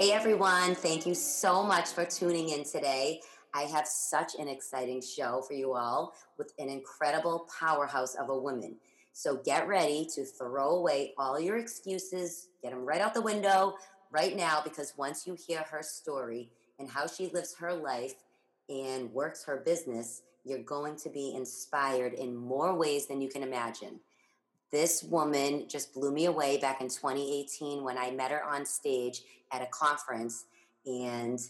Hey everyone, thank you so much for tuning in today. I have such an exciting show for you all with an incredible powerhouse of a woman. So get ready to throw away all your excuses, get them right out the window right now, because once you hear her story and how she lives her life and works her business, you're going to be inspired in more ways than you can imagine. This woman just blew me away back in 2018 when I met her on stage at a conference. And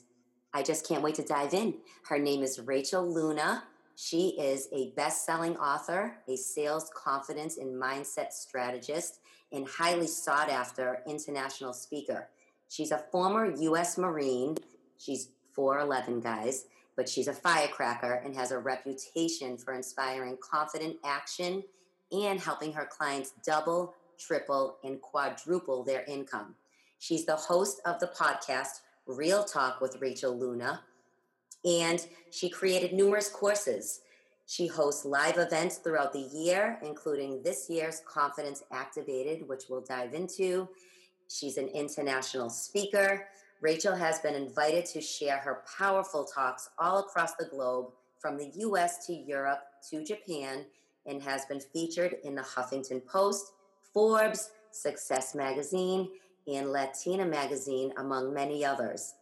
I just can't wait to dive in. Her name is Rachel Luna. She is a best selling author, a sales confidence and mindset strategist, and highly sought after international speaker. She's a former U.S. Marine. She's 4'11, guys, but she's a firecracker and has a reputation for inspiring confident action and helping her clients double, triple, and quadruple their income. She's the host of the podcast Real Talk with Rachel Luna, and she created numerous courses. She hosts live events throughout the year, including this year's Confidence Activated, which we'll dive into. She's an international speaker. Rachel has been invited to share her powerful talks all across the globe, from the US to Europe to Japan, and has been featured in the Huffington Post, Forbes, Success Magazine, and Latina Magazine, among many others.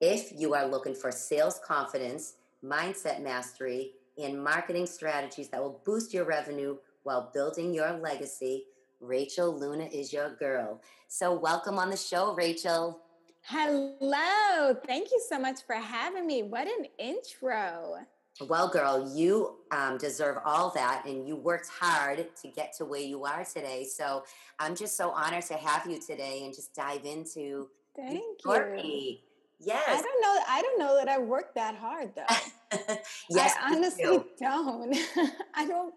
If you are looking for sales confidence, mindset mastery, and marketing strategies that will boost your revenue while building your legacy, Rachel Luna is your girl. So, welcome on the show, Rachel. Hello. Thank you so much for having me. What an intro. Well, girl, you um, deserve all that, and you worked hard to get to where you are today. So I'm just so honored to have you today and just dive into Thank you. Yes. I don't know. I don't know that I worked that hard though. yes, I honestly do. don't. I don't.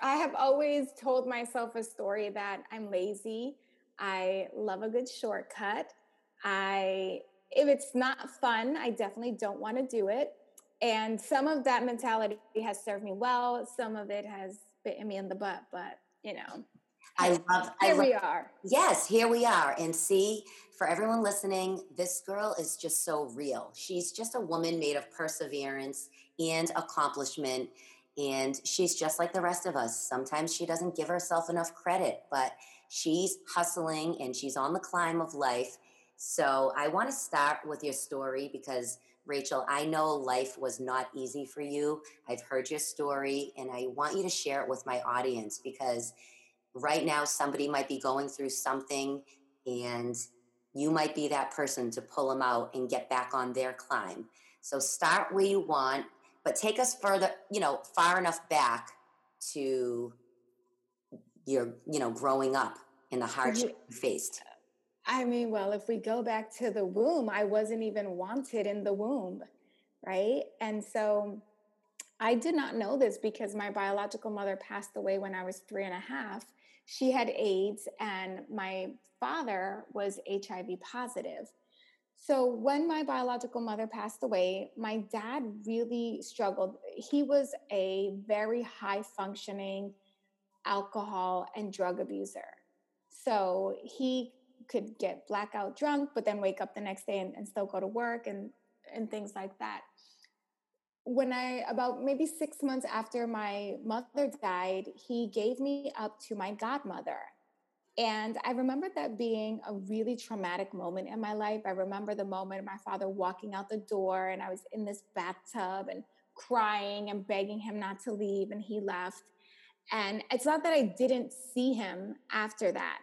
I have always told myself a story that I'm lazy. I love a good shortcut. I if it's not fun, I definitely don't want to do it and some of that mentality has served me well some of it has bitten me in the butt but you know i love here I we are. Yes here we are. And see for everyone listening this girl is just so real. She's just a woman made of perseverance and accomplishment and she's just like the rest of us. Sometimes she doesn't give herself enough credit but she's hustling and she's on the climb of life. So i want to start with your story because Rachel, I know life was not easy for you. I've heard your story and I want you to share it with my audience because right now somebody might be going through something and you might be that person to pull them out and get back on their climb. So start where you want, but take us further, you know, far enough back to your, you know, growing up in the hardship you faced. I mean, well, if we go back to the womb, I wasn't even wanted in the womb, right? And so I did not know this because my biological mother passed away when I was three and a half. She had AIDS, and my father was HIV positive. So when my biological mother passed away, my dad really struggled. He was a very high functioning alcohol and drug abuser. So he could get blackout drunk, but then wake up the next day and, and still go to work and and things like that. When I about maybe six months after my mother died, he gave me up to my godmother. And I remember that being a really traumatic moment in my life. I remember the moment my father walking out the door and I was in this bathtub and crying and begging him not to leave, and he left. And it's not that I didn't see him after that.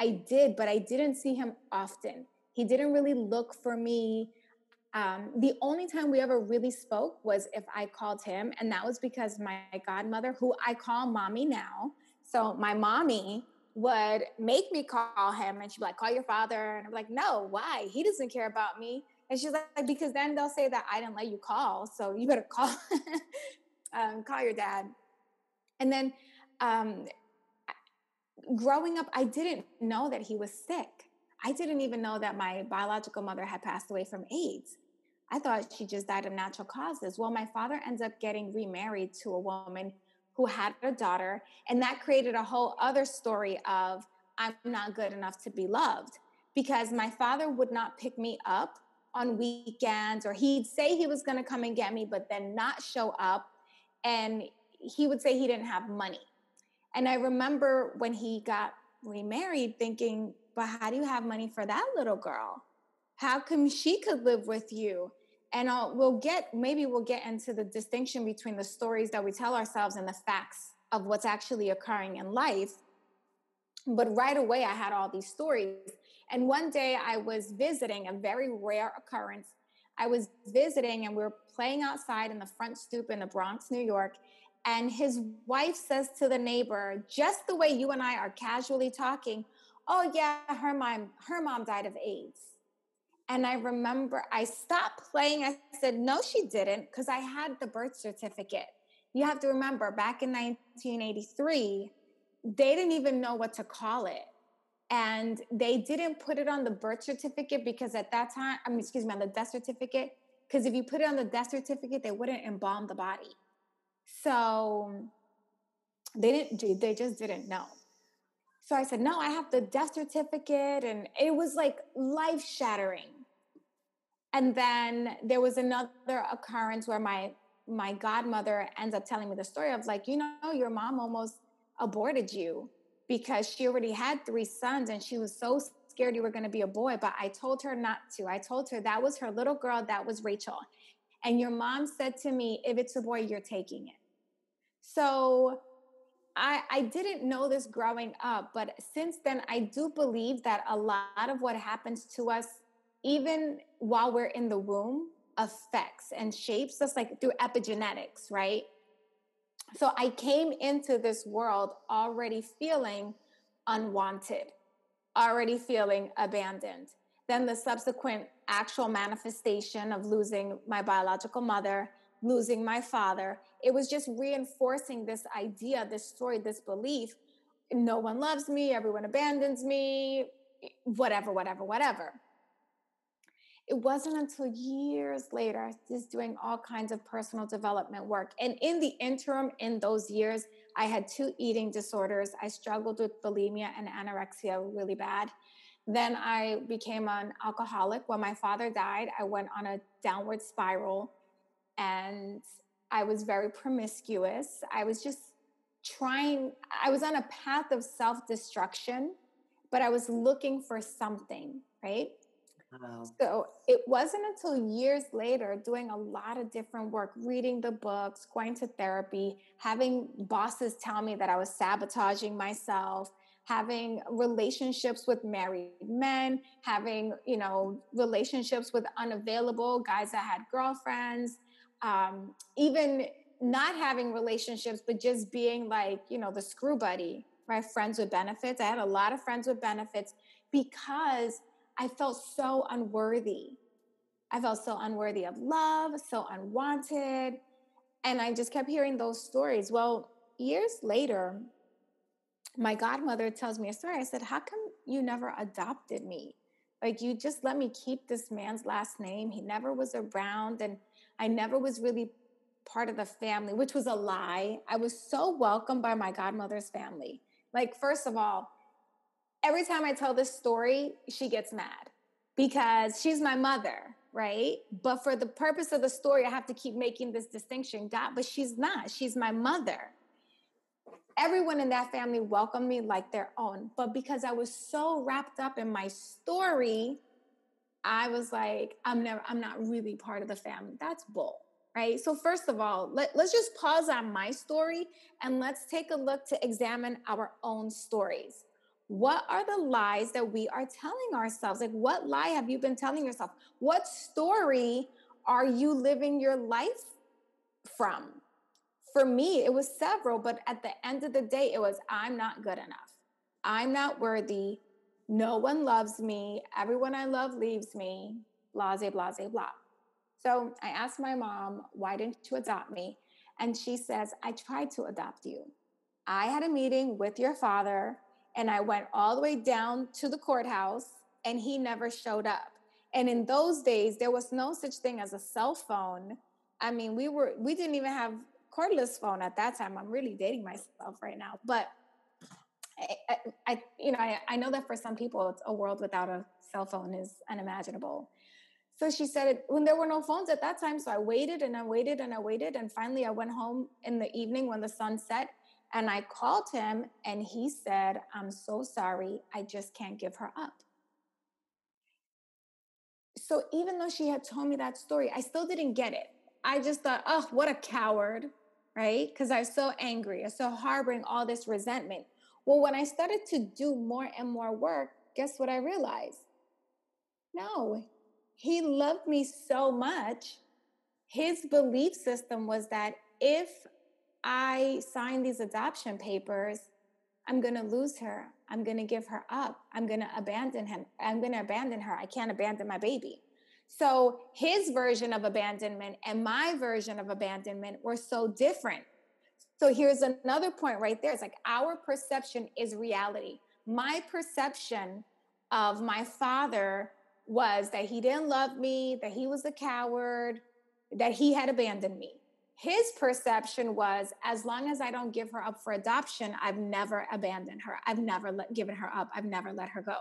I did, but I didn't see him often. He didn't really look for me. Um, the only time we ever really spoke was if I called him, and that was because my godmother, who I call mommy now, so my mommy would make me call him, and she'd be like, "Call your father," and I'm like, "No, why? He doesn't care about me." And she's like, because then they'll say that I didn't let you call. So you better call, um, call your dad. And then um, growing up, I didn't know that he was sick. I didn't even know that my biological mother had passed away from AIDS. I thought she just died of natural causes. Well, my father ends up getting remarried to a woman who had a daughter, and that created a whole other story of I'm not good enough to be loved because my father would not pick me up on weekends or he'd say he was going to come and get me but then not show up and he would say he didn't have money. And I remember when he got remarried thinking, but how do you have money for that little girl? How come she could live with you? And I'll, we'll get, maybe we'll get into the distinction between the stories that we tell ourselves and the facts of what's actually occurring in life. But right away, I had all these stories. And one day I was visiting, a very rare occurrence. I was visiting and we were playing outside in the front stoop in the Bronx, New York. And his wife says to the neighbor, just the way you and I are casually talking, oh yeah, her mom, her mom died of AIDS. And I remember I stopped playing. I said, no, she didn't, because I had the birth certificate. You have to remember back in 1983, they didn't even know what to call it. And they didn't put it on the birth certificate because at that time, I mean, excuse me, on the death certificate, because if you put it on the death certificate, they wouldn't embalm the body. So they didn't, they just didn't know. So I said, no, I have the death certificate. And it was like life shattering. And then there was another occurrence where my my godmother ends up telling me the story of like, you know, your mom almost aborted you because she already had three sons and she was so scared you were going to be a boy. But I told her not to. I told her that was her little girl, that was Rachel. And your mom said to me, if it's a boy, you're taking it. So I, I didn't know this growing up, but since then, I do believe that a lot of what happens to us, even while we're in the womb, affects and shapes us like through epigenetics, right? So I came into this world already feeling unwanted, already feeling abandoned. Then the subsequent actual manifestation of losing my biological mother, losing my father, it was just reinforcing this idea, this story, this belief no one loves me, everyone abandons me, whatever, whatever, whatever. It wasn't until years later, just doing all kinds of personal development work. And in the interim, in those years, I had two eating disorders. I struggled with bulimia and anorexia really bad. Then I became an alcoholic. When my father died, I went on a downward spiral and I was very promiscuous. I was just trying, I was on a path of self destruction, but I was looking for something, right? Wow. So it wasn't until years later, doing a lot of different work, reading the books, going to therapy, having bosses tell me that I was sabotaging myself, having relationships with married men, having, you know, relationships with unavailable guys that had girlfriends, um, even not having relationships, but just being like, you know, the screw buddy, right? Friends with benefits. I had a lot of friends with benefits because I felt so unworthy. I felt so unworthy of love, so unwanted. And I just kept hearing those stories. Well, years later, my godmother tells me a story. I said, How come you never adopted me? Like, you just let me keep this man's last name. He never was around. And I never was really part of the family, which was a lie. I was so welcomed by my godmother's family. Like, first of all, every time I tell this story, she gets mad because she's my mother, right? But for the purpose of the story, I have to keep making this distinction. God, but she's not. She's my mother. Everyone in that family welcomed me like their own. But because I was so wrapped up in my story, I was like, I'm never, I'm not really part of the family. That's bull, right? So, first of all, let, let's just pause on my story and let's take a look to examine our own stories. What are the lies that we are telling ourselves? Like, what lie have you been telling yourself? What story are you living your life from? For me, it was several, but at the end of the day, it was I'm not good enough. I'm not worthy. No one loves me. Everyone I love leaves me. blase, blase, blah. So I asked my mom, why didn't you adopt me? And she says, I tried to adopt you. I had a meeting with your father and I went all the way down to the courthouse and he never showed up. And in those days, there was no such thing as a cell phone. I mean, we were we didn't even have cordless phone at that time. I'm really dating myself right now, but I, I you know, I, I know that for some people, it's a world without a cell phone is unimaginable. So she said when there were no phones at that time. So I waited and I waited and I waited. And finally, I went home in the evening when the sun set and I called him and he said, I'm so sorry. I just can't give her up. So even though she had told me that story, I still didn't get it. I just thought, oh, what a coward, right? Because I was so angry. I was so harboring all this resentment. Well, when I started to do more and more work, guess what I realized? No, he loved me so much. His belief system was that if I sign these adoption papers, I'm going to lose her. I'm going to give her up. I'm going to abandon him. I'm going to abandon her. I can't abandon my baby. So his version of abandonment and my version of abandonment were so different. So here's another point right there. It's like our perception is reality. My perception of my father was that he didn't love me, that he was a coward, that he had abandoned me. His perception was as long as I don't give her up for adoption, I've never abandoned her. I've never let, given her up. I've never let her go.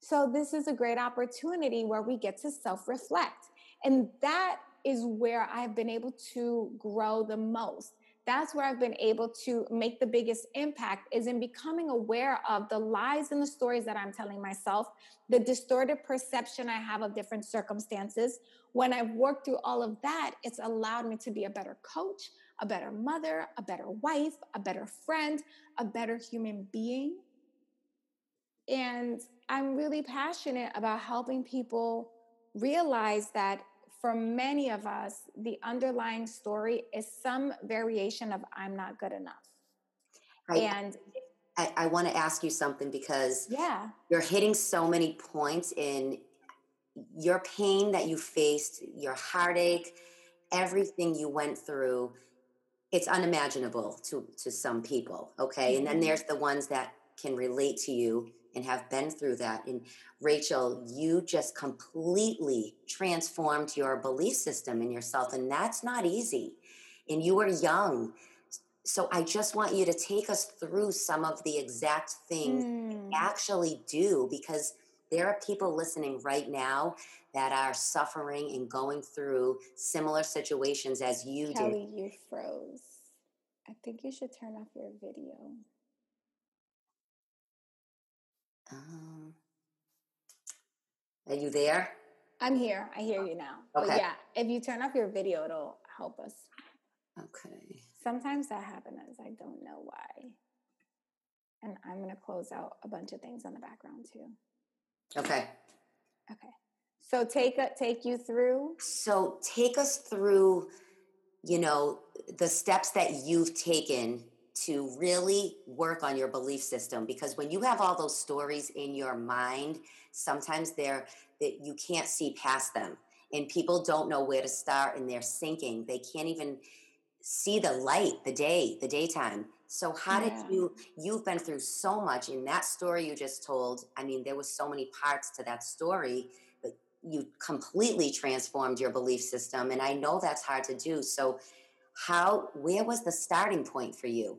So, this is a great opportunity where we get to self reflect. And that is where I've been able to grow the most that's where I've been able to make the biggest impact is in becoming aware of the lies and the stories that I'm telling myself, the distorted perception I have of different circumstances. When I've worked through all of that, it's allowed me to be a better coach, a better mother, a better wife, a better friend, a better human being. And I'm really passionate about helping people realize that for many of us, the underlying story is some variation of I'm not good enough. I, and I, I want to ask you something because yeah, you're hitting so many points in your pain that you faced, your heartache, everything you went through. It's unimaginable to to some people, okay? Mm-hmm. And then mm-hmm. there's the ones that can relate to you and have been through that. And Rachel, you just completely transformed your belief system in yourself, and that's not easy. And you were young. So I just want you to take us through some of the exact things mm. actually do because there are people listening right now that are suffering and going through similar situations as you Kelly, did. you froze. I think you should turn off your video. Um, are you there? I'm here. I hear you now. Okay. But yeah, if you turn off your video, it'll help us. Okay. Sometimes that happens. I don't know why. And I'm going to close out a bunch of things on the background too. Okay. Okay. So take a, take you through. So take us through, you know, the steps that you've taken to really work on your belief system because when you have all those stories in your mind sometimes they're that you can't see past them and people don't know where to start and they're sinking. They can't even see the light the day the daytime. So how yeah. did you you've been through so much in that story you just told i mean there was so many parts to that story but you completely transformed your belief system and i know that's hard to do. So how where was the starting point for you?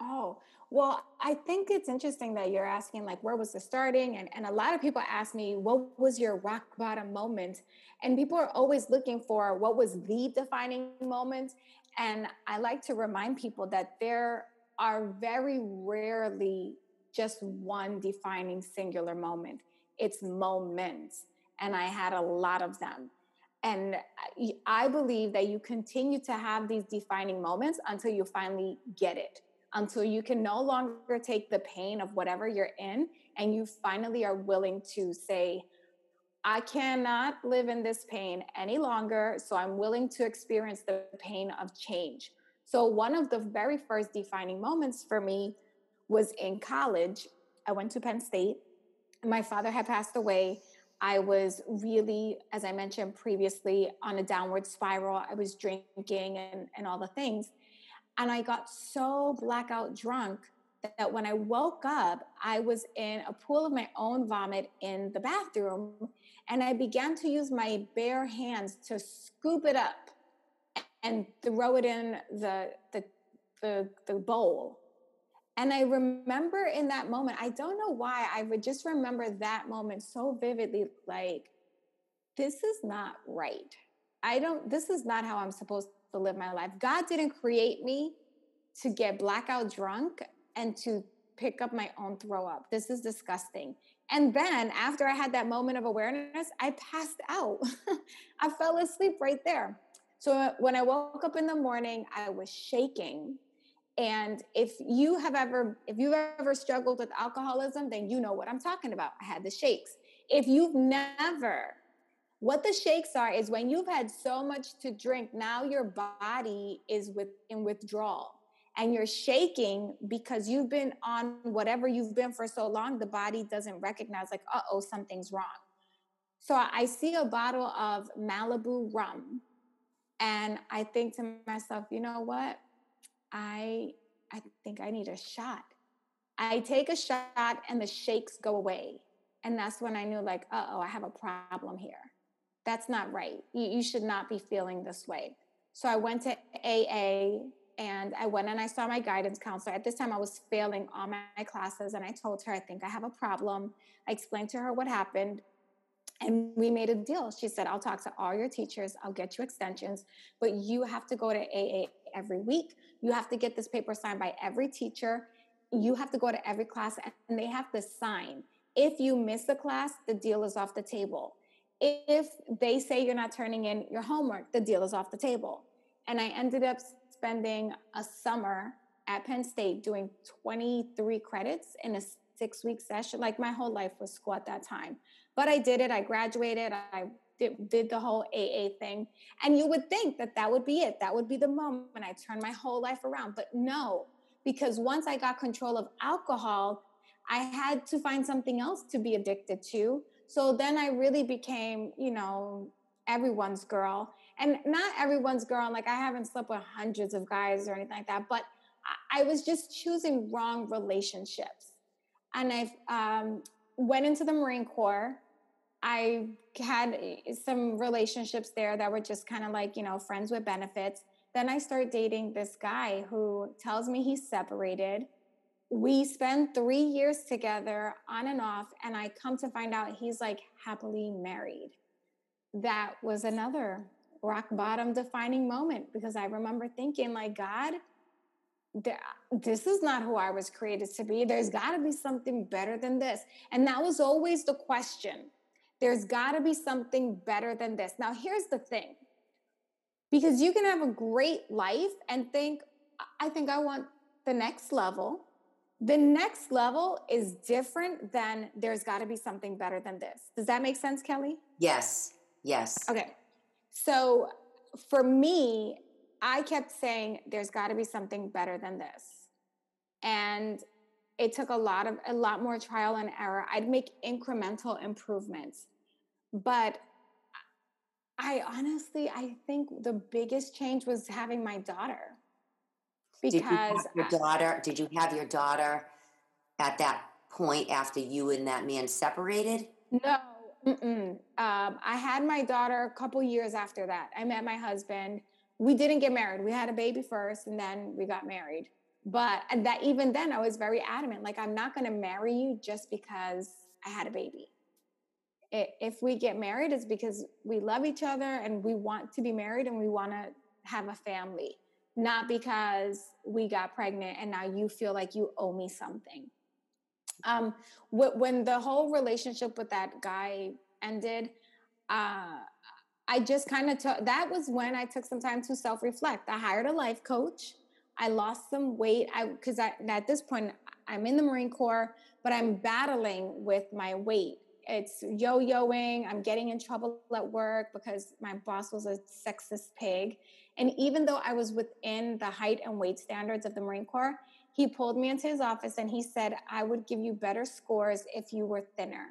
Oh well i think it's interesting that you're asking like where was the starting? And, and a lot of people ask me what was your rock bottom moment? And people are always looking for what was the defining moment. And i like to remind people that there are very rarely just one defining singular moment. It's moments. And i had a lot of them and I believe that you continue to have these defining moments until you finally get it, until you can no longer take the pain of whatever you're in and you finally are willing to say, I cannot live in this pain any longer. So I'm willing to experience the pain of change. So, one of the very first defining moments for me was in college. I went to Penn State. My father had passed away I was really, as I mentioned previously, on a downward spiral. I was drinking and, and all the things. And I got so blackout drunk that when I woke up, I was in a pool of my own vomit in the bathroom. And I began to use my bare hands to scoop it up and throw it in the, the, the, the bowl. And I remember in that moment, I don't know why, I would just remember that moment so vividly like, this is not right. I don't, this is not how I'm supposed to live my life. God didn't create me to get blackout drunk and to pick up my own throw up. This is disgusting. And then after I had that moment of awareness, I passed out. I fell asleep right there. So when I woke up in the morning, I was shaking. And if you have ever, if you've ever struggled with alcoholism, then you know what I'm talking about. I had the shakes. If you've never, what the shakes are is when you've had so much to drink, now your body is with in withdrawal and you're shaking because you've been on whatever you've been for so long, the body doesn't recognize, like, uh oh, something's wrong. So I see a bottle of Malibu rum and I think to myself, you know what? I I think I need a shot. I take a shot and the shakes go away. And that's when I knew, like, uh oh, I have a problem here. That's not right. You, you should not be feeling this way. So I went to AA and I went and I saw my guidance counselor. At this time, I was failing all my classes, and I told her, I think I have a problem. I explained to her what happened, and we made a deal. She said, I'll talk to all your teachers, I'll get you extensions, but you have to go to AA every week. You have to get this paper signed by every teacher. You have to go to every class, and they have to sign. If you miss a class, the deal is off the table. If they say you're not turning in your homework, the deal is off the table. And I ended up spending a summer at Penn State doing 23 credits in a six week session. Like my whole life was school at that time. But I did it. I graduated. I did, did, the whole AA thing. And you would think that that would be it. That would be the moment I turned my whole life around. But no, because once I got control of alcohol, I had to find something else to be addicted to. So then I really became, you know, everyone's girl and not everyone's girl. Like I haven't slept with hundreds of guys or anything like that, but I, was just choosing wrong relationships. And I um, went into the Marine Corps. I had eh, some relationships there that were just kind of like, you know, friends with benefits. Then I start dating this guy who tells me he's separated. We spend three years together on and off, and I come to find out he's like happily married. That was another rock bottom defining moment because I remember thinking, like, God, this is not who I was created to be. There's got to be something better than this. And that was always the question. There's got to be something better than this. Now, here's the thing because you can have a great life and think, I think I want the next level. The next level is different than there's got to be something better than this. Does that make sense, Kelly? Yes. Yes. Okay. So for me, I kept saying, there's got to be something better than this. And it took a lot of a lot more trial and error. I'd make incremental improvements. But I honestly, I think the biggest change was having my daughter. Because did you your daughter, did you have your daughter at that point after you and that man separated? No, um, I had my daughter a couple years after that. I met my husband. We didn't get married. We had a baby first, and then we got married. But that even then, I was very adamant. Like, I'm not going to marry you just because I had a baby. If we get married, it's because we love each other and we want to be married and we want to have a family, not because we got pregnant and now you feel like you owe me something. Um, when the whole relationship with that guy ended, uh, I just kind of took that was when I took some time to self reflect. I hired a life coach. I lost some weight. I because at this point I'm in the Marine Corps, but I'm battling with my weight. It's yo yoing. I'm getting in trouble at work because my boss was a sexist pig. And even though I was within the height and weight standards of the Marine Corps, he pulled me into his office and he said, I would give you better scores if you were thinner.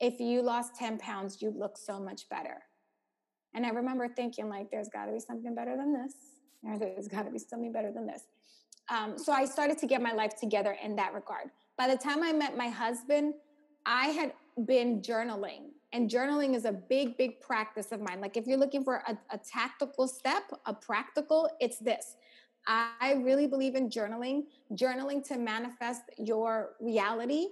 if you lost 10 pounds, you'd look so much better. And I remember thinking, like, there's got to be something better than this. There's got to be something better than this. Um, so I started to get my life together in that regard. By the time I met my husband, I had been journaling, and journaling is a big, big practice of mine. Like, if you're looking for a, a tactical step, a practical, it's this. I really believe in journaling, journaling to manifest your reality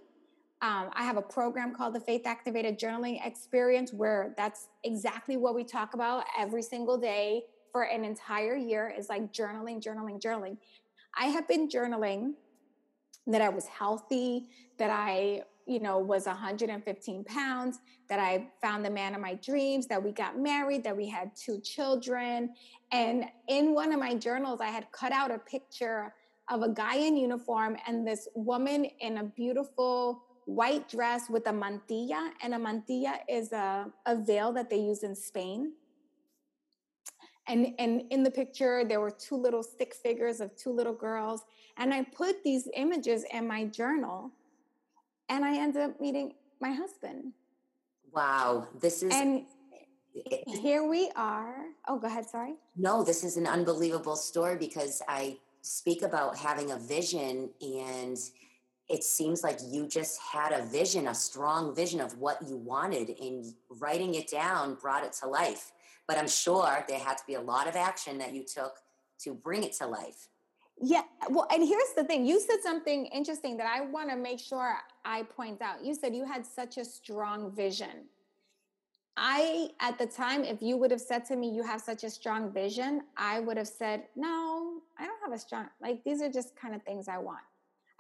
um, I have a program called the Faith Activated Journaling Experience where that's exactly what we talk about every single day for an entire year is like journaling, journaling, journaling. I have been journaling that I was healthy, that I, you know, was 115 pounds, that I found the man of my dreams, that we got married, that we had two children. And in one of my journals, I had cut out a picture of a guy in uniform and this woman in a beautiful white dress with a mantilla, and a mantilla is a, a veil that they use in Spain. And, and in the picture, there were two little stick figures of two little girls. And I put these images in my journal, and I ended up meeting my husband. Wow, this is. And here we are. Oh, go ahead. Sorry. No, this is an unbelievable story because I speak about having a vision and it seems like you just had a vision, a strong vision of what you wanted, and writing it down brought it to life. But I'm sure there had to be a lot of action that you took to bring it to life. Yeah. Well, and here's the thing you said something interesting that I want to make sure I point out. You said you had such a strong vision. I, at the time, if you would have said to me, you have such a strong vision, I would have said, no, I don't have a strong, like, these are just kind of things I want.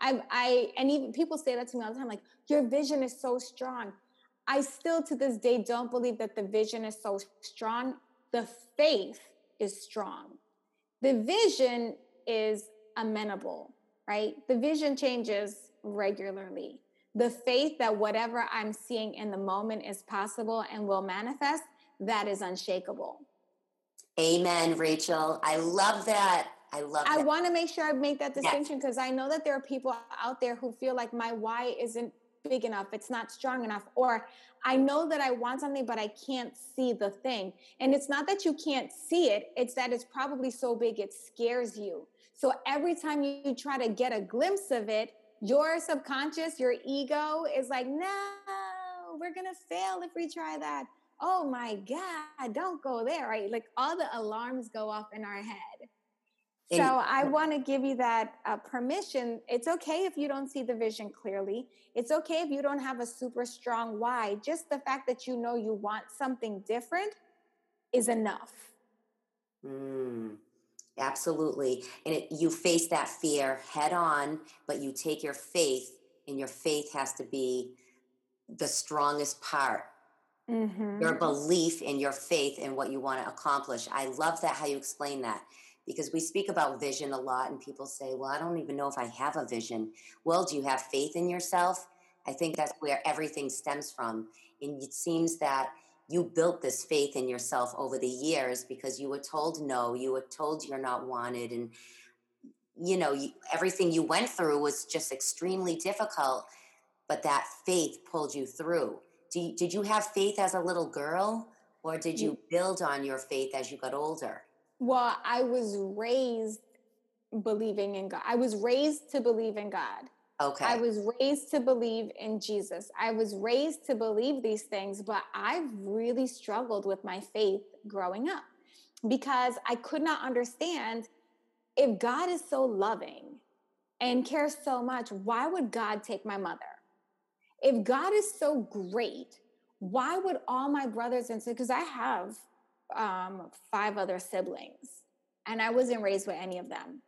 I, I, and even people say that to me all the time, like, your vision is so strong. I still to this day don't believe that the vision is so strong. The faith is strong. The vision is amenable, right? The vision changes regularly. The faith that whatever I'm seeing in the moment is possible and will manifest, that is unshakable. Amen, Rachel. I love that. I love that. I want to make sure I make that distinction because I know that there are people out there who feel like my why isn't big enough, it's not strong enough, or I know that I want something, but I can't see the thing. And it's not that you can't see it, it's that it's probably so big it scares you. So every time you try to get a glimpse of it, your subconscious, your ego is like, no, we're going to fail if we try that. Oh my God, don't go there, right? Like all the alarms go off in our head. So I want to give you that uh, permission. It's okay if you don't see the vision clearly. It's okay if you don't have a super strong why. Just the fact that you know you want something different is enough. Mm, absolutely. And it, you face that fear head on, but you take your faith, and your faith has to be the strongest part. Mm-hmm. Your belief in your faith in what you want to accomplish. I love that how you explain that because we speak about vision a lot and people say, well, I don't even know if I have a vision. Well, do you have faith in yourself? I think that's where everything stems from. And it seems that you built this faith in yourself over the years because you were told no, you were told you're not wanted. And, you know, you, everything you went through was just extremely difficult, but that faith pulled you through. You, did you have faith as a little girl or did you mm. build on your faith as you got older? Well, I was raised believing in God. I was raised to believe in God. Okay. I was raised to believe in Jesus. I was raised to believe these things, but I've really struggled with my faith growing up because I could not understand if God is so loving and cares so much, why would God take my mother? If God is so great, why would all my brothers and sisters, because I have um, five other siblings, and I wasn't raised with any of them.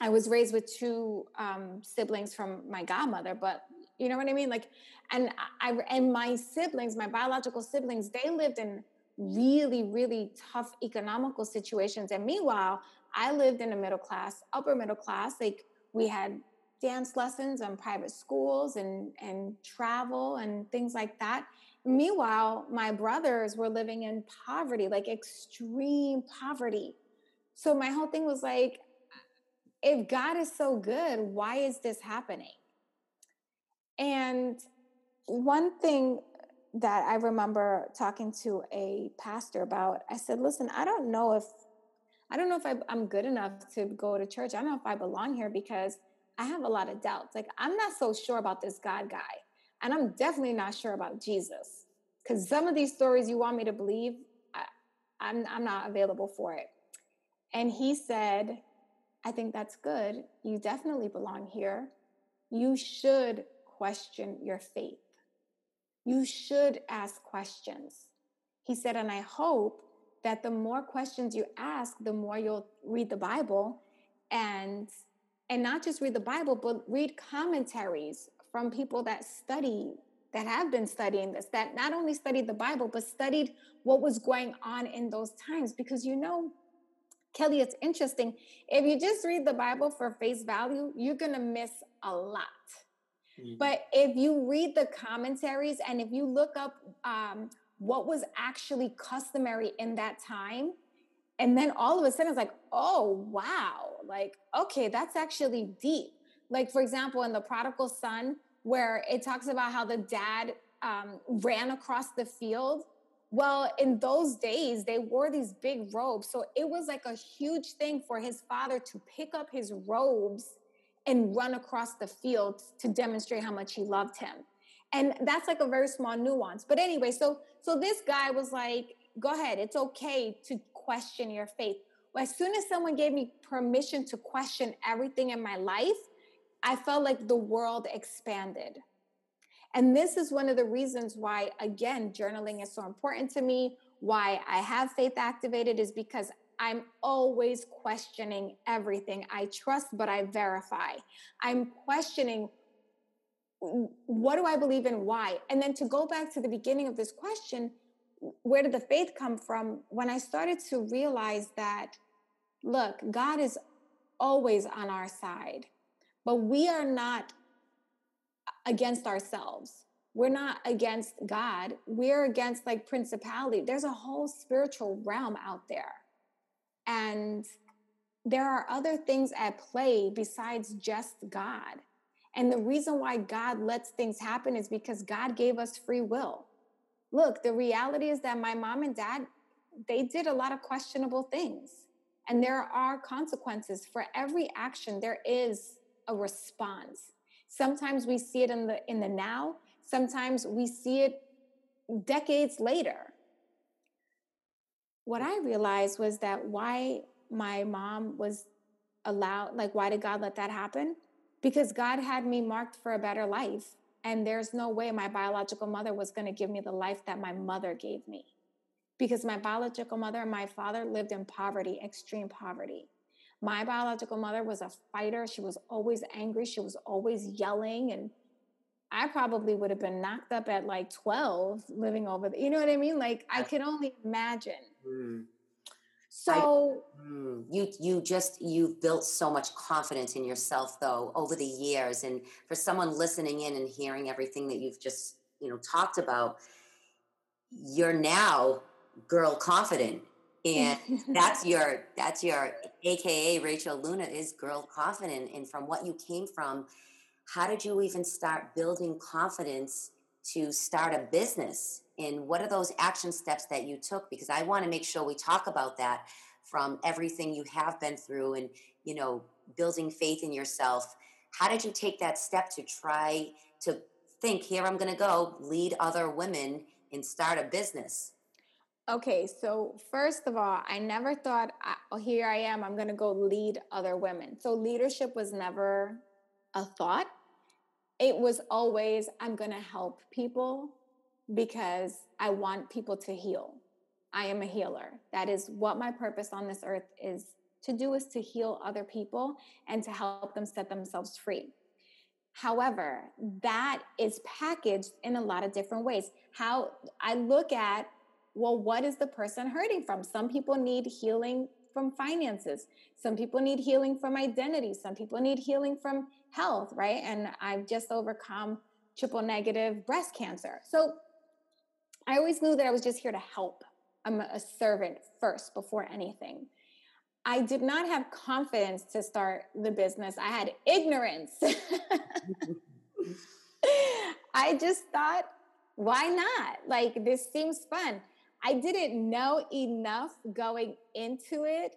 I was raised with two um, siblings from my godmother, but you know what I mean? Like, and I and my siblings, my biological siblings, they lived in really, really tough economical situations. And meanwhile, I lived in a middle class, upper middle class. Like we had dance lessons and private schools and and travel and things like that. Meanwhile, my brothers were living in poverty, like extreme poverty. So my whole thing was like, if God is so good, why is this happening? And one thing that I remember talking to a pastor about, I said, listen, I don't know if I don't know if I, I'm good enough to go to church. I don't know if I belong here because I have a lot of doubts. Like, I'm not so sure about this God guy. And I'm definitely not sure about Jesus. Because some of these stories you want me to believe, I, I'm, I'm not available for it. And he said, I think that's good. You definitely belong here. You should question your faith. You should ask questions. He said, and I hope that the more questions you ask, the more you'll read the Bible and and not just read the Bible, but read commentaries from people that study that have been studying this, that not only studied the Bible, but studied what was going on in those times. Because you know, Kelly, it's interesting. If you just read the Bible for face value, you're going to miss a lot. Mm-hmm. But if you read the commentaries and if you look up um, what was actually customary in that time, and then all of a sudden it's like, oh, wow, like, okay, that's actually deep. Like, for example, in the prodigal son, where it talks about how the dad um, ran across the field well, in those days, they wore these big robes. So it was like a huge thing for his father to pick up his robes and run across the field to demonstrate how much he loved him. And that's like a very small nuance. But anyway, so so this guy was like, go ahead, it's okay to question your faith. Well, as soon as someone gave me permission to question everything in my life, I felt like the world expanded. And this is one of the reasons why, again, journaling is so important to me. Why I have faith activated is because I'm always questioning everything. I trust, but I verify. I'm questioning what do I believe in? Why? And then to go back to the beginning of this question, where did the faith come from? When I started to realize that, look, God is always on our side, but we are not against ourselves. We're not against God. We're against like principality. There's a whole spiritual realm out there. And there are other things at play besides just God. And the reason why God lets things happen is because God gave us free will. Look, the reality is that my mom and dad, they did a lot of questionable things. And there are consequences for every action. There is a response. Sometimes we see it in the in the now, sometimes we see it decades later. What I realized was that why my mom was allowed like why did God let that happen? Because God had me marked for a better life and there's no way my biological mother was going to give me the life that my mother gave me. Because my biological mother and my father lived in poverty, extreme poverty. My biological mother was a fighter. She was always angry. She was always yelling. And I probably would have been knocked up at like 12 living over there. You know what I mean? Like I can only imagine. Mm. So I, mm, you you just you've built so much confidence in yourself though over the years and for someone listening in and hearing everything that you've just you know talked about you're now girl confident and that's your that's your aka rachel luna is girl confident and from what you came from how did you even start building confidence to start a business? And what are those action steps that you took? Because i want to make sure we talk about that from everything you have been through and you know building faith in yourself. How did you take that step to try to think here i'm going to go lead other women and start a business Okay, so first of all, I never thought, oh, here I am, I'm going to go lead other women. So leadership was never a thought. It was always, I'm going to help people because I want people to heal. I am a healer. That is what my purpose on this earth is to do is to heal other people and to help them set themselves free. However, that is packaged in a lot of different ways. How I look at well, what is the person hurting from? Some people need healing from finances. Some people need healing from identity. Some people need healing from health, right? And I've just overcome triple negative breast cancer. So I always knew that I was just here to help. I'm a servant first before anything. I did not have confidence to start the business. I had ignorance. I just thought, why not? Like, this seems fun. I didn't know enough going into it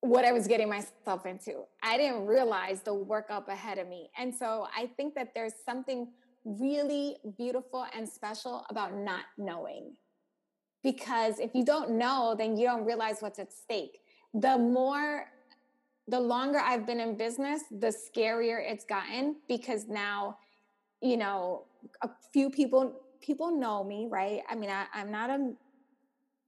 what I was getting myself into. I didn't realize the work up ahead of me. And so I think that there's something really beautiful and special about not knowing. Because if you don't know, then you don't realize what's at stake. The more, the longer I've been in business, the scarier it's gotten because now, you know, a few people people know me, right? I mean, I, I'm not a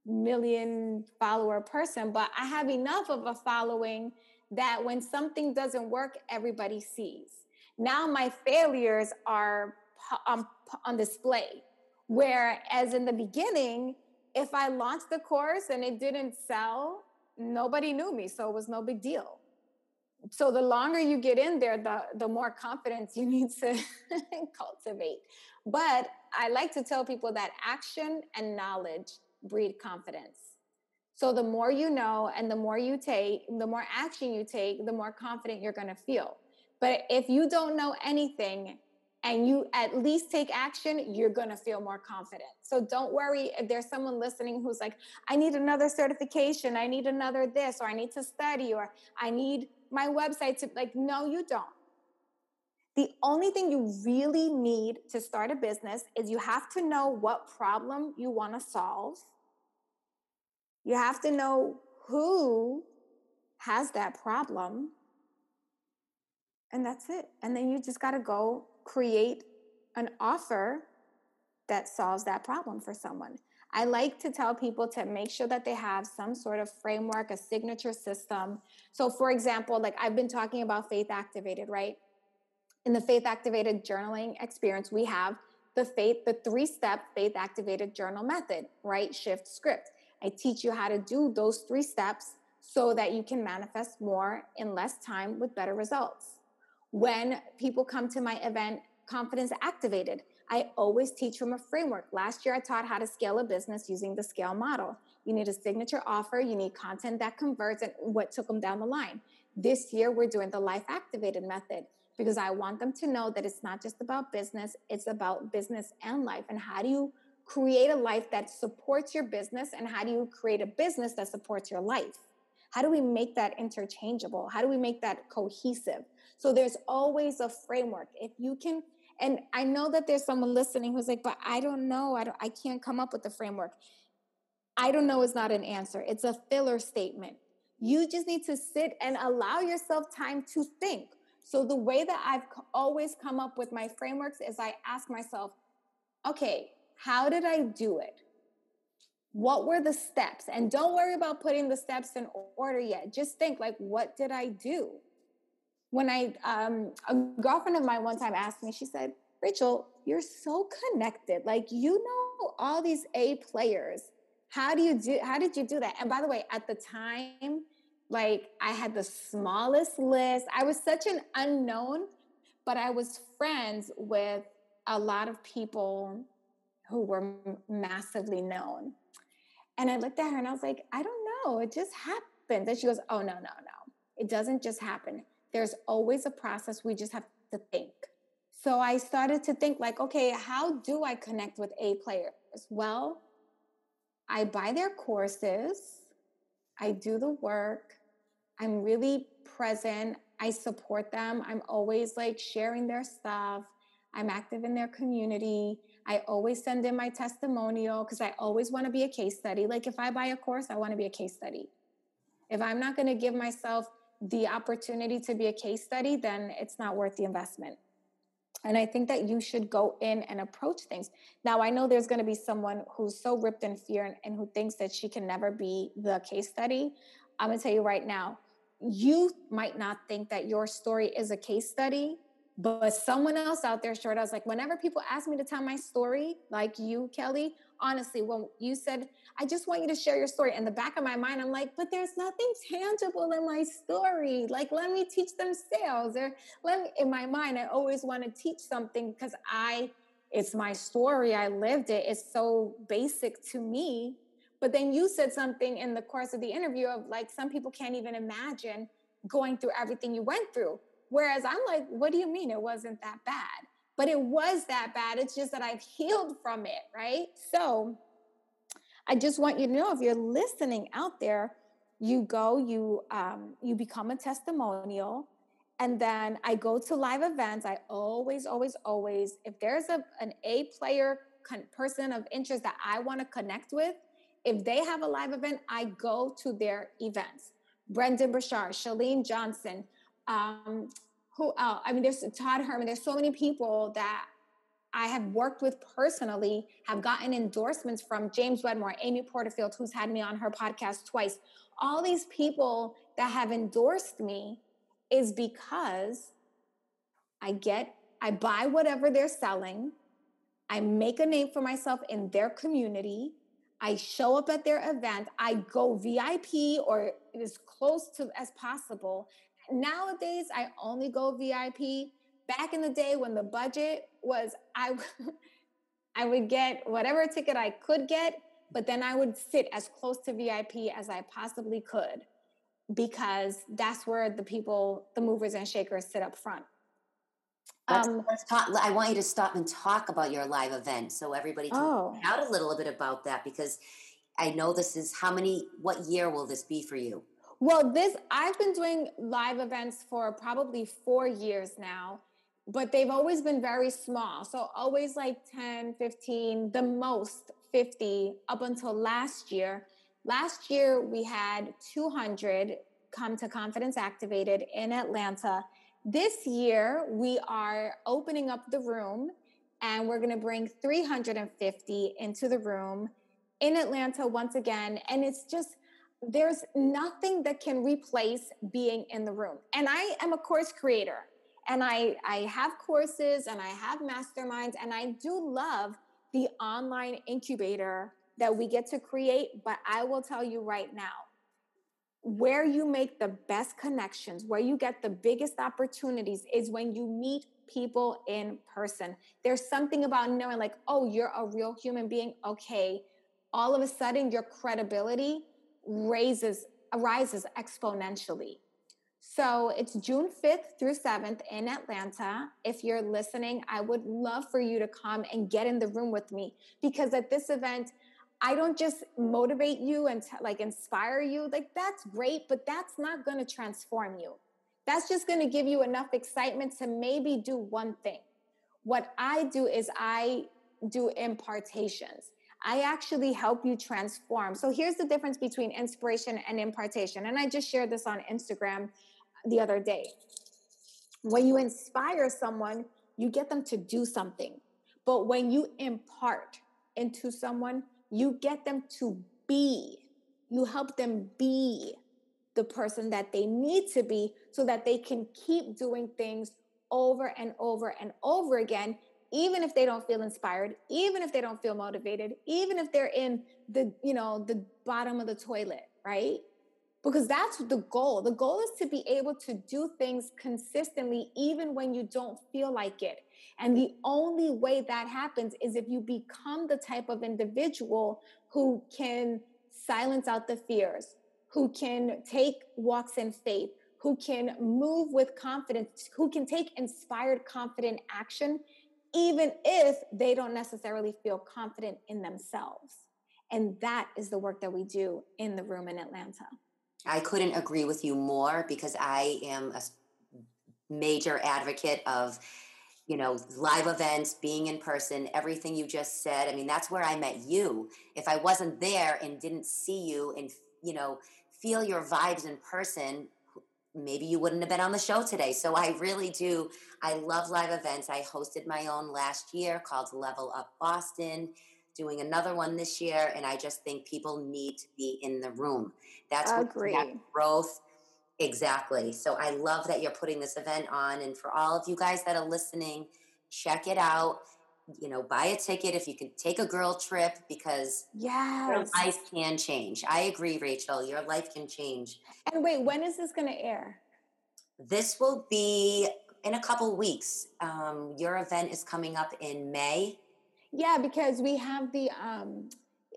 million follower person, but I have enough of a following that when something doesn't work, everybody sees. Now my failures are on, um, on display. Whereas in the beginning, if I launched the course and it didn't sell, nobody knew me, so it was no big deal. So the longer you get in there, the the more confidence you need to cultivate. But I like to tell people that action and knowledge breed confidence. So the more you know and the more you take, the more action you take, the more confident you're going to feel. But if you don't know anything and you at least take action, you're going to feel more confident. So don't worry if there's someone listening who's like, I need another certification, I need another this, or I need to study, or I need my website to like, no, you don't. The only thing you really need to start a business is you have to know what problem you want to solve. You have to know who has that problem. And that's it. And then you just got to go create an offer that solves that problem for someone. I like to tell people to make sure that they have some sort of framework, a signature system. So, for example, like I've been talking about faith activated, right? In the faith activated journaling experience, we have the faith, the three step faith activated journal method, right? Shift script. I teach you how to do those three steps so that you can manifest more in less time with better results. When people come to my event, Confidence Activated, I always teach from a framework. Last year, I taught how to scale a business using the scale model. You need a signature offer, you need content that converts, and what took them down the line. This year, we're doing the life activated method because I want them to know that it's not just about business, it's about business and life. And how do you create a life that supports your business? And how do you create a business that supports your life? How do we make that interchangeable? How do we make that cohesive? So there's always a framework. If you can, and I know that there's someone listening who's like, but I don't know, I, don't, I can't come up with a framework. I don't know is not an answer. It's a filler statement. You just need to sit and allow yourself time to think. So the way that I've always come up with my frameworks is I ask myself, okay, how did I do it? What were the steps? And don't worry about putting the steps in order yet. Just think like, what did I do? When I, um, a girlfriend of mine one time asked me, she said, Rachel, you're so connected. Like, you know, all these A players. How do you do, how did you do that? And by the way, at the time, like I had the smallest list. I was such an unknown, but I was friends with a lot of people who were massively known. And I looked at her and I was like, I don't know. It just happened. And she goes, Oh, no, no, no. It doesn't just happen. There's always a process. We just have to think. So I started to think, like, okay, how do I connect with A players? Well, I buy their courses, I do the work, I'm really present. I support them. I'm always like sharing their stuff. I'm active in their community. I always send in my testimonial because I always want to be a case study. Like if I buy a course, I want to be a case study. If I'm not going to give myself the opportunity to be a case study, then it's not worth the investment. And I think that you should go in and approach things. Now, I know there's going to be someone who's so ripped in fear and, and who thinks that she can never be the case study. I'm going to tell you right now, you might not think that your story is a case study, but someone else out there sure does. Like whenever people ask me to tell my story, like you, Kelley, honestly, when you said, I just want you to share your story, in the back of my mind, I'm like, but there's nothing tangible in my story. Like, let me teach them sales. Or let me, in my mind, I always want to teach something because I, it's my story. I lived it. It's so basic to me but then you said something in the course of the interview of like, some people can't even imagine going through everything you went through. Whereas I'm like, what do you mean it wasn't that bad? but it was that bad. It's just that I've healed from it, right? So I just want you to know if you're listening out there, you go, you um, you become a testimonial, and then I go to live events. I always, always, always, if there's a an A player con- person of interest that I want to connect with, if they have a live event, I go to their events. Brendon Burchard, Chalene Johnson, um, who else? I mean, there's Todd Herman. There's so many people that I have worked with personally, have gotten endorsements from James Wedmore, Amy Porterfield, who's had me on her podcast twice. All these people that have endorsed me is because I get, I buy whatever they're selling, I make a name for myself in their community. I show up at their event. I go VIP or as close to as possible. Nowadays, I only go VIP. Back in the day when the budget was, I, I would get whatever ticket I could get, but then I would sit as close to VIP as I possibly could because that's where the people, the movers and shakers sit up front. Let's, um, let's talk. I want you to stop and talk about your live event so everybody can oh. out a little bit about that because I know this is how many, what year will this be for you? Well, this, I've been doing live events for probably four years now, but they've always been very small. So always like 10, 15, the most 50 up until last year. Last year, we had 200 come to Confidence Activated in Atlanta this year, we are opening up the room and we're going to bring 350 into the room in Atlanta once again. And it's just, there's nothing that can replace being in the room. And I am a course creator and I, I have courses and I have masterminds and I do love the online incubator that we get to create. But I will tell you right now, where you make the best connections, where you get the biggest opportunities is when you meet people in person. There's something about knowing, like, oh, you're a real human being. Okay. All of a sudden, your credibility raises, rises exponentially. So it's June 5th through 7th in Atlanta. If you're listening, I would love for you to come and get in the room with me because at this event, I don't just motivate you and t- like inspire you. Like that's great, but that's not going to transform you. That's just going to give you enough excitement to maybe do one thing. What I do is I do impartations. I actually help you transform. So here's the difference between inspiration and impartation. And I just shared this on Instagram the other day. When you inspire someone, you get them to do something. But when you impart into someone, you get them to be, you help them be the person that they need to be so that they can keep doing things over and over and over again even if they don't feel inspired even if they don't feel motivated even if they're in the you know the bottom of the toilet right? Because that's the goal. The goal is to be able to do things consistently even when you don't feel like it and the only way that happens is if you become the type of individual who can silence out the fears, who can take walks in faith, who can move with confidence, who can take inspired, confident action, even if they don't necessarily feel confident in themselves. And that is the work that we do in the room in Atlanta. I couldn't agree with you more because I am a major advocate of you know, live events, being in person, everything you just said. I mean, that's where I met you. If I wasn't there and didn't see you and, you know, feel your vibes in person, maybe you wouldn't have been on the show today. So I really do. I love live events. I hosted my own last year called Level Up Boston, doing another one this year. And I just think people need to be in the room. That's what great growth Exactly. So I love that you're putting this event on. And for all of you guys that are listening, check it out. You know, buy a ticket if you can take a girl trip because yes. your life can change. I agree, Rachel. Your life can change. And wait, when is this going to air? This will be in a couple weeks. Um, your event is coming up in May. Yeah, because we have the um,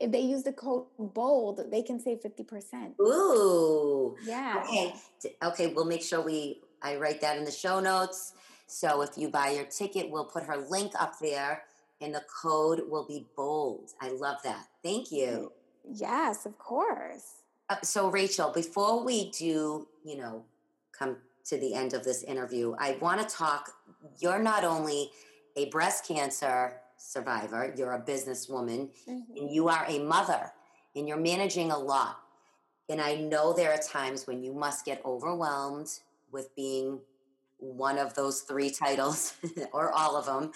if they use the code bold, they can save 50%. Ooh. Yeah. Okay. Okay, we'll make sure we I write that in the show notes. So if you buy your ticket, we'll put her link up there and the code will be bold. I love that. Thank you. Yes, of course. Uh, so, Rachel, before we do, you know, come to the end of this interview, I want to talk. You're not only a breast cancer survivor, you're a businesswoman, mm-hmm. and you are a mother, and you're managing a lot. And I know there are times when you must get overwhelmed with being one of those three titles or all of them.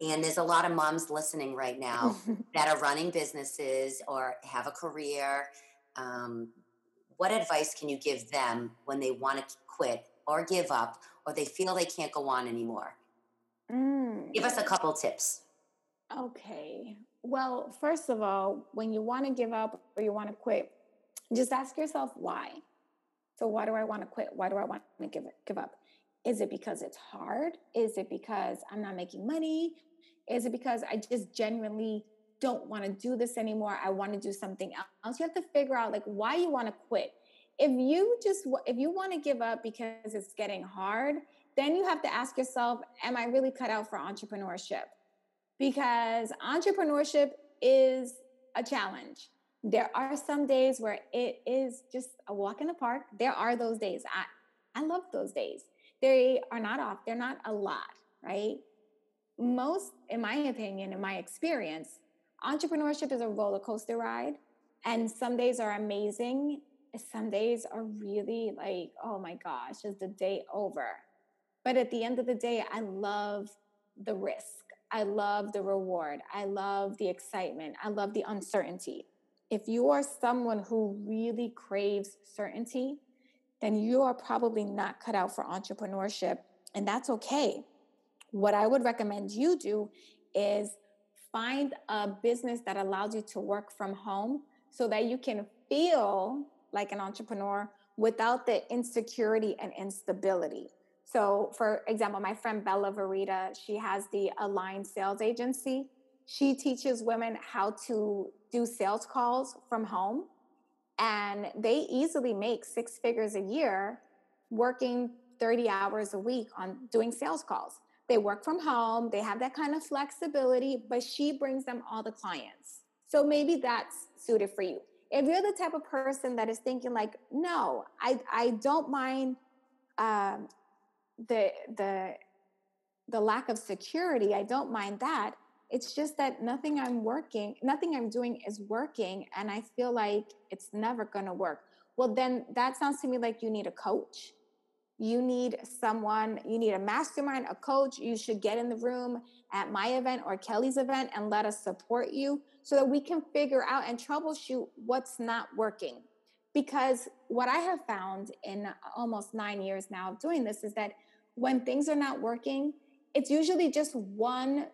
And there's a lot of moms listening right now that are running businesses or have a career. Um, what advice can you give them when they want to quit or give up or they feel they can't go on anymore? Mm. Give us a couple tips. Okay. Well, first of all, when you want to give up or you want to quit, just ask yourself why. So, why do I want to quit? Why do I want to give, give up? Is it because it's hard? Is it because I'm not making money? Is it because I just genuinely don't want to do this anymore? I want to do something else. You have to figure out like why you want to quit. If you just if you want to give up because it's getting hard, then you have to ask yourself, am I really cut out for entrepreneurship? Because entrepreneurship is a challenge. There are some days where it is just a walk in the park. There are those days. I I love those days. They are not off. They're not a lot, right? Most, in my opinion, in my experience, entrepreneurship is a roller coaster ride. And some days are amazing. Some days are really like, oh my gosh, is the day over? But at the end of the day, I love the risk. I love the reward. I love the excitement. I love the uncertainty. If you are someone who really craves certainty, then you are probably not cut out for entrepreneurship. And that's okay. What I would recommend you do is find a business that allows you to work from home so that you can feel like an entrepreneur without the insecurity and instability. So, for example, my friend Bella Verita, she has the Align Sales Agency. She teaches women how to do sales calls from home and they easily make six figures a year working 30 hours a week on doing sales calls. They work from home, they have that kind of flexibility, but she brings them all the clients. So maybe that's suited for you. If you're the type of person that is thinking like, no, I, I don't mind um, the the the lack of security, I don't mind that. It's just that nothing I'm working, nothing I'm doing is working. And I feel like it's never going to work. Well, then that sounds to me like you need a coach. You need someone, you need a mastermind, a coach. You should get in the room at my event or Kelley's event and let us support you so that we can figure out and troubleshoot what's not working. Because what I have found in almost nine years now of doing this is that when things are not working, it's usually just one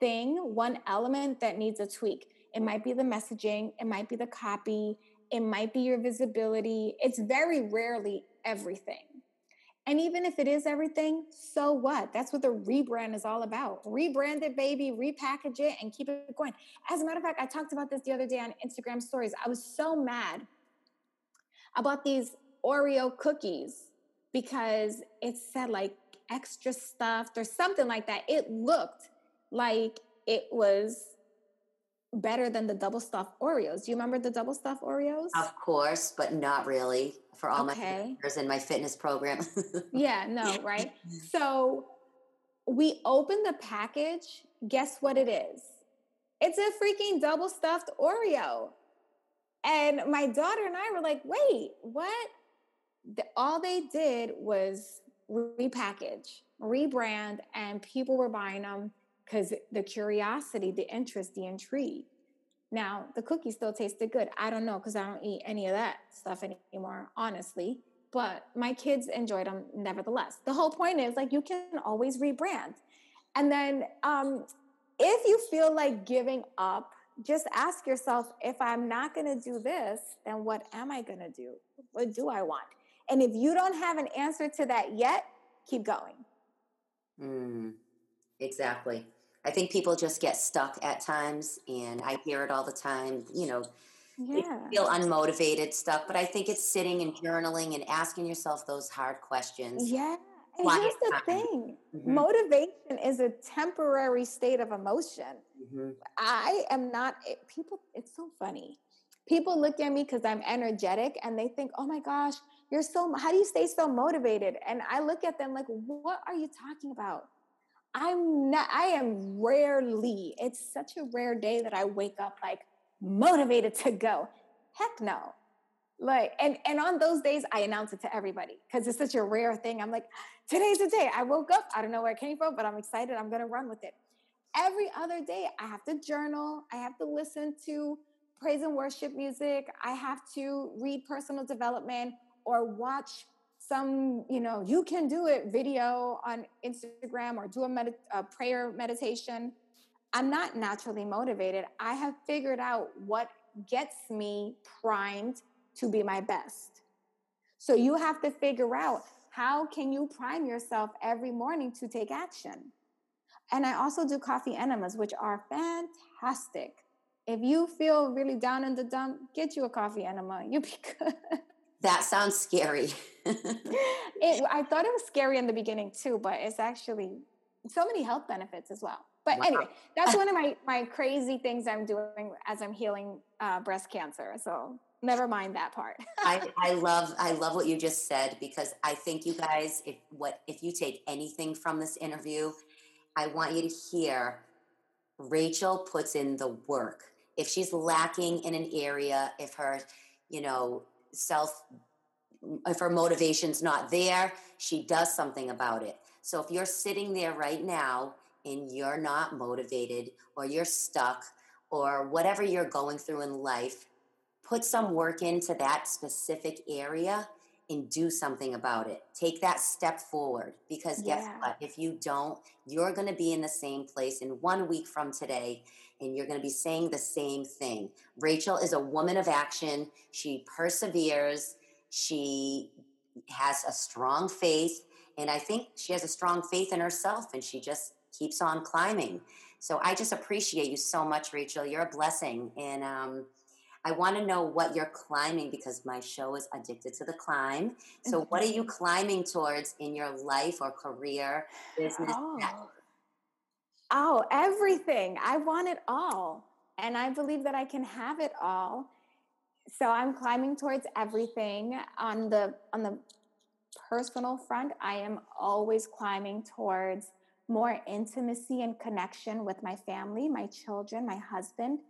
thing, one element that needs a tweak. It might be the messaging, it might be the copy, it might be your visibility. It's very rarely everything. And even if it is everything, so what? That's what the rebrand is all about. Rebrand it, baby, repackage it, and keep it going. As a matter of fact, I talked about this the other day on Instagram stories. I was so mad about these Oreo cookies because it said like extra stuffed or something like that. It looked like it was better than the double stuffed Oreos. Do you remember the double stuffed Oreos? Of course, but not really for all okay. my years in my fitness program. yeah, no, right? So we opened the package. Guess what it is? It's a freaking double stuffed Oreo. And my daughter and I were like, wait, what? The, all they did was repackage, rebrand, and people were buying them because the curiosity, the interest, the intrigue. Now, the cookies still tasted good. I don't know because I don't eat any of that stuff anymore, honestly. But my kids enjoyed them nevertheless. The whole point is like you can always rebrand. And then um, if you feel like giving up, just ask yourself if I'm not going to do this, then what am I going to do? What do I want? And if you don't have an answer to that yet, keep going. Mm, exactly. I think people just get stuck at times, and I hear it all the time. You know, yeah. feel unmotivated, stuck. But I think it's sitting and journaling and asking yourself those hard questions. Yeah, And here's the time. thing mm-hmm. motivation is a temporary state of emotion. Mm-hmm. I am not, it, people, it's so funny. People look at me because I'm energetic and they think, oh my gosh, you're so, how do you stay so motivated? And I look at them like, what are you talking about? I'm not, I am rarely, it's such a rare day that I wake up like motivated to go. Heck no. Like, and and on those days, I announce it to everybody because it's such a rare thing. I'm like, today's the day. I woke up. I don't know where it came from, but I'm excited. I'm gonna run with it. Every other day, I have to journal. I have to listen to praise and worship music. I have to read personal development or watch some, you know, you can do it video on Instagram or do a, med- a prayer meditation. I'm not naturally motivated. I have figured out what gets me primed to be my best. So you have to figure out how can you prime yourself every morning to take action. And I also do coffee enemas, which are fantastic. If you feel really down in the dump, get you a coffee enema. You'll be good. That sounds scary. it, I thought it was scary in the beginning too, but it's actually so many health benefits as well. But wow. anyway, that's one of my my crazy things I'm doing as I'm healing uh, breast cancer. So never mind that part. I, I love I love what you just said because I think you guys if what if you take anything from this interview, I want you to hear Rachel puts in the work. If she's lacking in an area, if her, you know, self if her motivation's not there, she does something about it. So if you're sitting there right now and you're not motivated or you're stuck or whatever you're going through in life, put some work into that specific area and do something about it. Take that step forward because guess yeah. what? If you don't, you're going to be in the same place in one week from today and you're going to be saying the same thing. Rachel is a woman of action. She perseveres. She has a strong faith. And I think she has a strong faith in herself and she just keeps on climbing. So I just appreciate you so much, Rachel. You're a blessing. And, um, I want to know what you're climbing because my show is Addicted to the Climb. So, what are you climbing towards in your life or career, business? Oh. Oh, everything. I want it all. And I believe that I can have it all. So I'm climbing towards everything on the on the personal front. I am always climbing towards more intimacy and connection with my family, my children, my husband.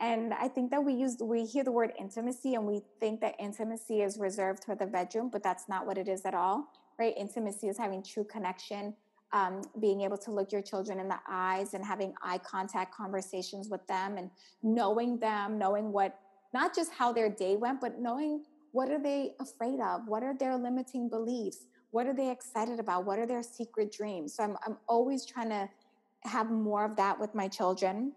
And I think that we use we hear the word intimacy and we think that intimacy is reserved for the bedroom, but that's not what it is at all, right? Intimacy is having true connection, um, being able to look your children in the eyes and having eye contact conversations with them and knowing them, knowing what not just how their day went, but knowing what are they afraid of, what are their limiting beliefs, what are they excited about, what are their secret dreams. So I'm I'm always trying to have more of that with my children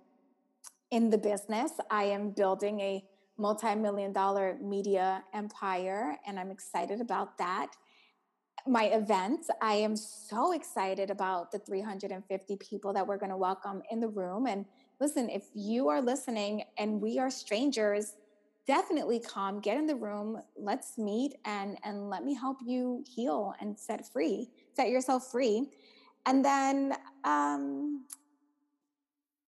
in the business. I am building a multi million dollar media empire, and I'm excited about that. My events, I am so excited about the 350 people that we're going to welcome in the room. And listen, if you are listening and we are strangers, definitely come, get in the room, let's meet and and let me help you heal and set free, set yourself free. And then um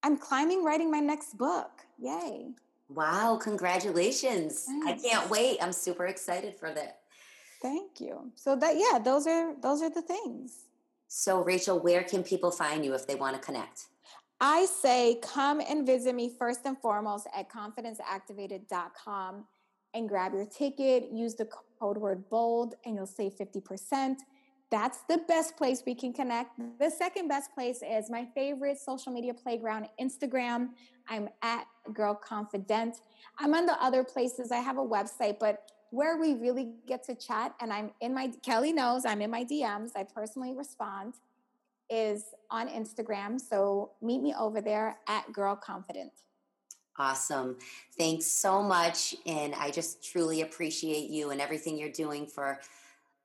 I'm climbing writing my next book. Yay. Wow, congratulations. Thanks. I can't wait. I'm super excited for that. Thank you. So that yeah, those are those are the things. So Rachel, where can people find you if they want to connect? I say come and visit me first and foremost at confidenceactivated.com and grab your ticket, use the code word bold and you'll save 50%. That's the best place we can connect. The second best place is my favorite social media playground, Instagram. I'm at Girl Confident. I'm on the other places. I have a website, but where we really get to chat, and I'm in my, Kelley knows I'm in my DMs, I personally respond, is on Instagram. So meet me over there at Girl Confident. Awesome. Thanks so much. And I just truly appreciate you and everything you're doing for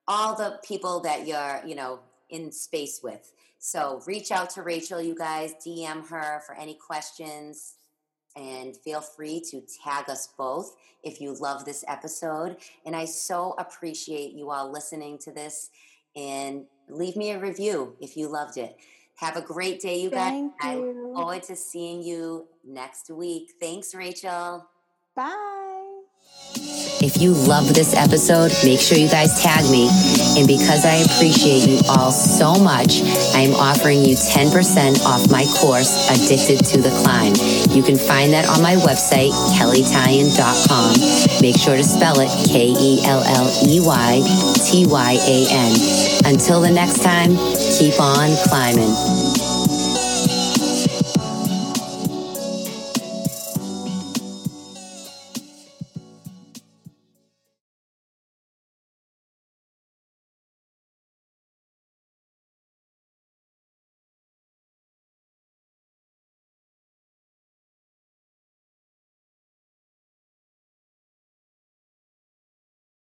all the people that you're, you know, in space with. So reach out to Rachel, you guys, DM her for any questions, and feel free to tag us both if you love this episode. And I so appreciate you all listening to this. and leave me a review if you loved it. Have a great day, you guys. Thank I look forward to seeing you next week. Thanks, Rachel. Bye. If you love this episode, make sure you guys tag me. And because I appreciate you all so much, I am offering you 10% off my course, Addicted to the Climb. You can find that on my website, kelleytyan.com. Make sure to spell it K E L L E Y T Y A N. Until the next time, keep on climbing.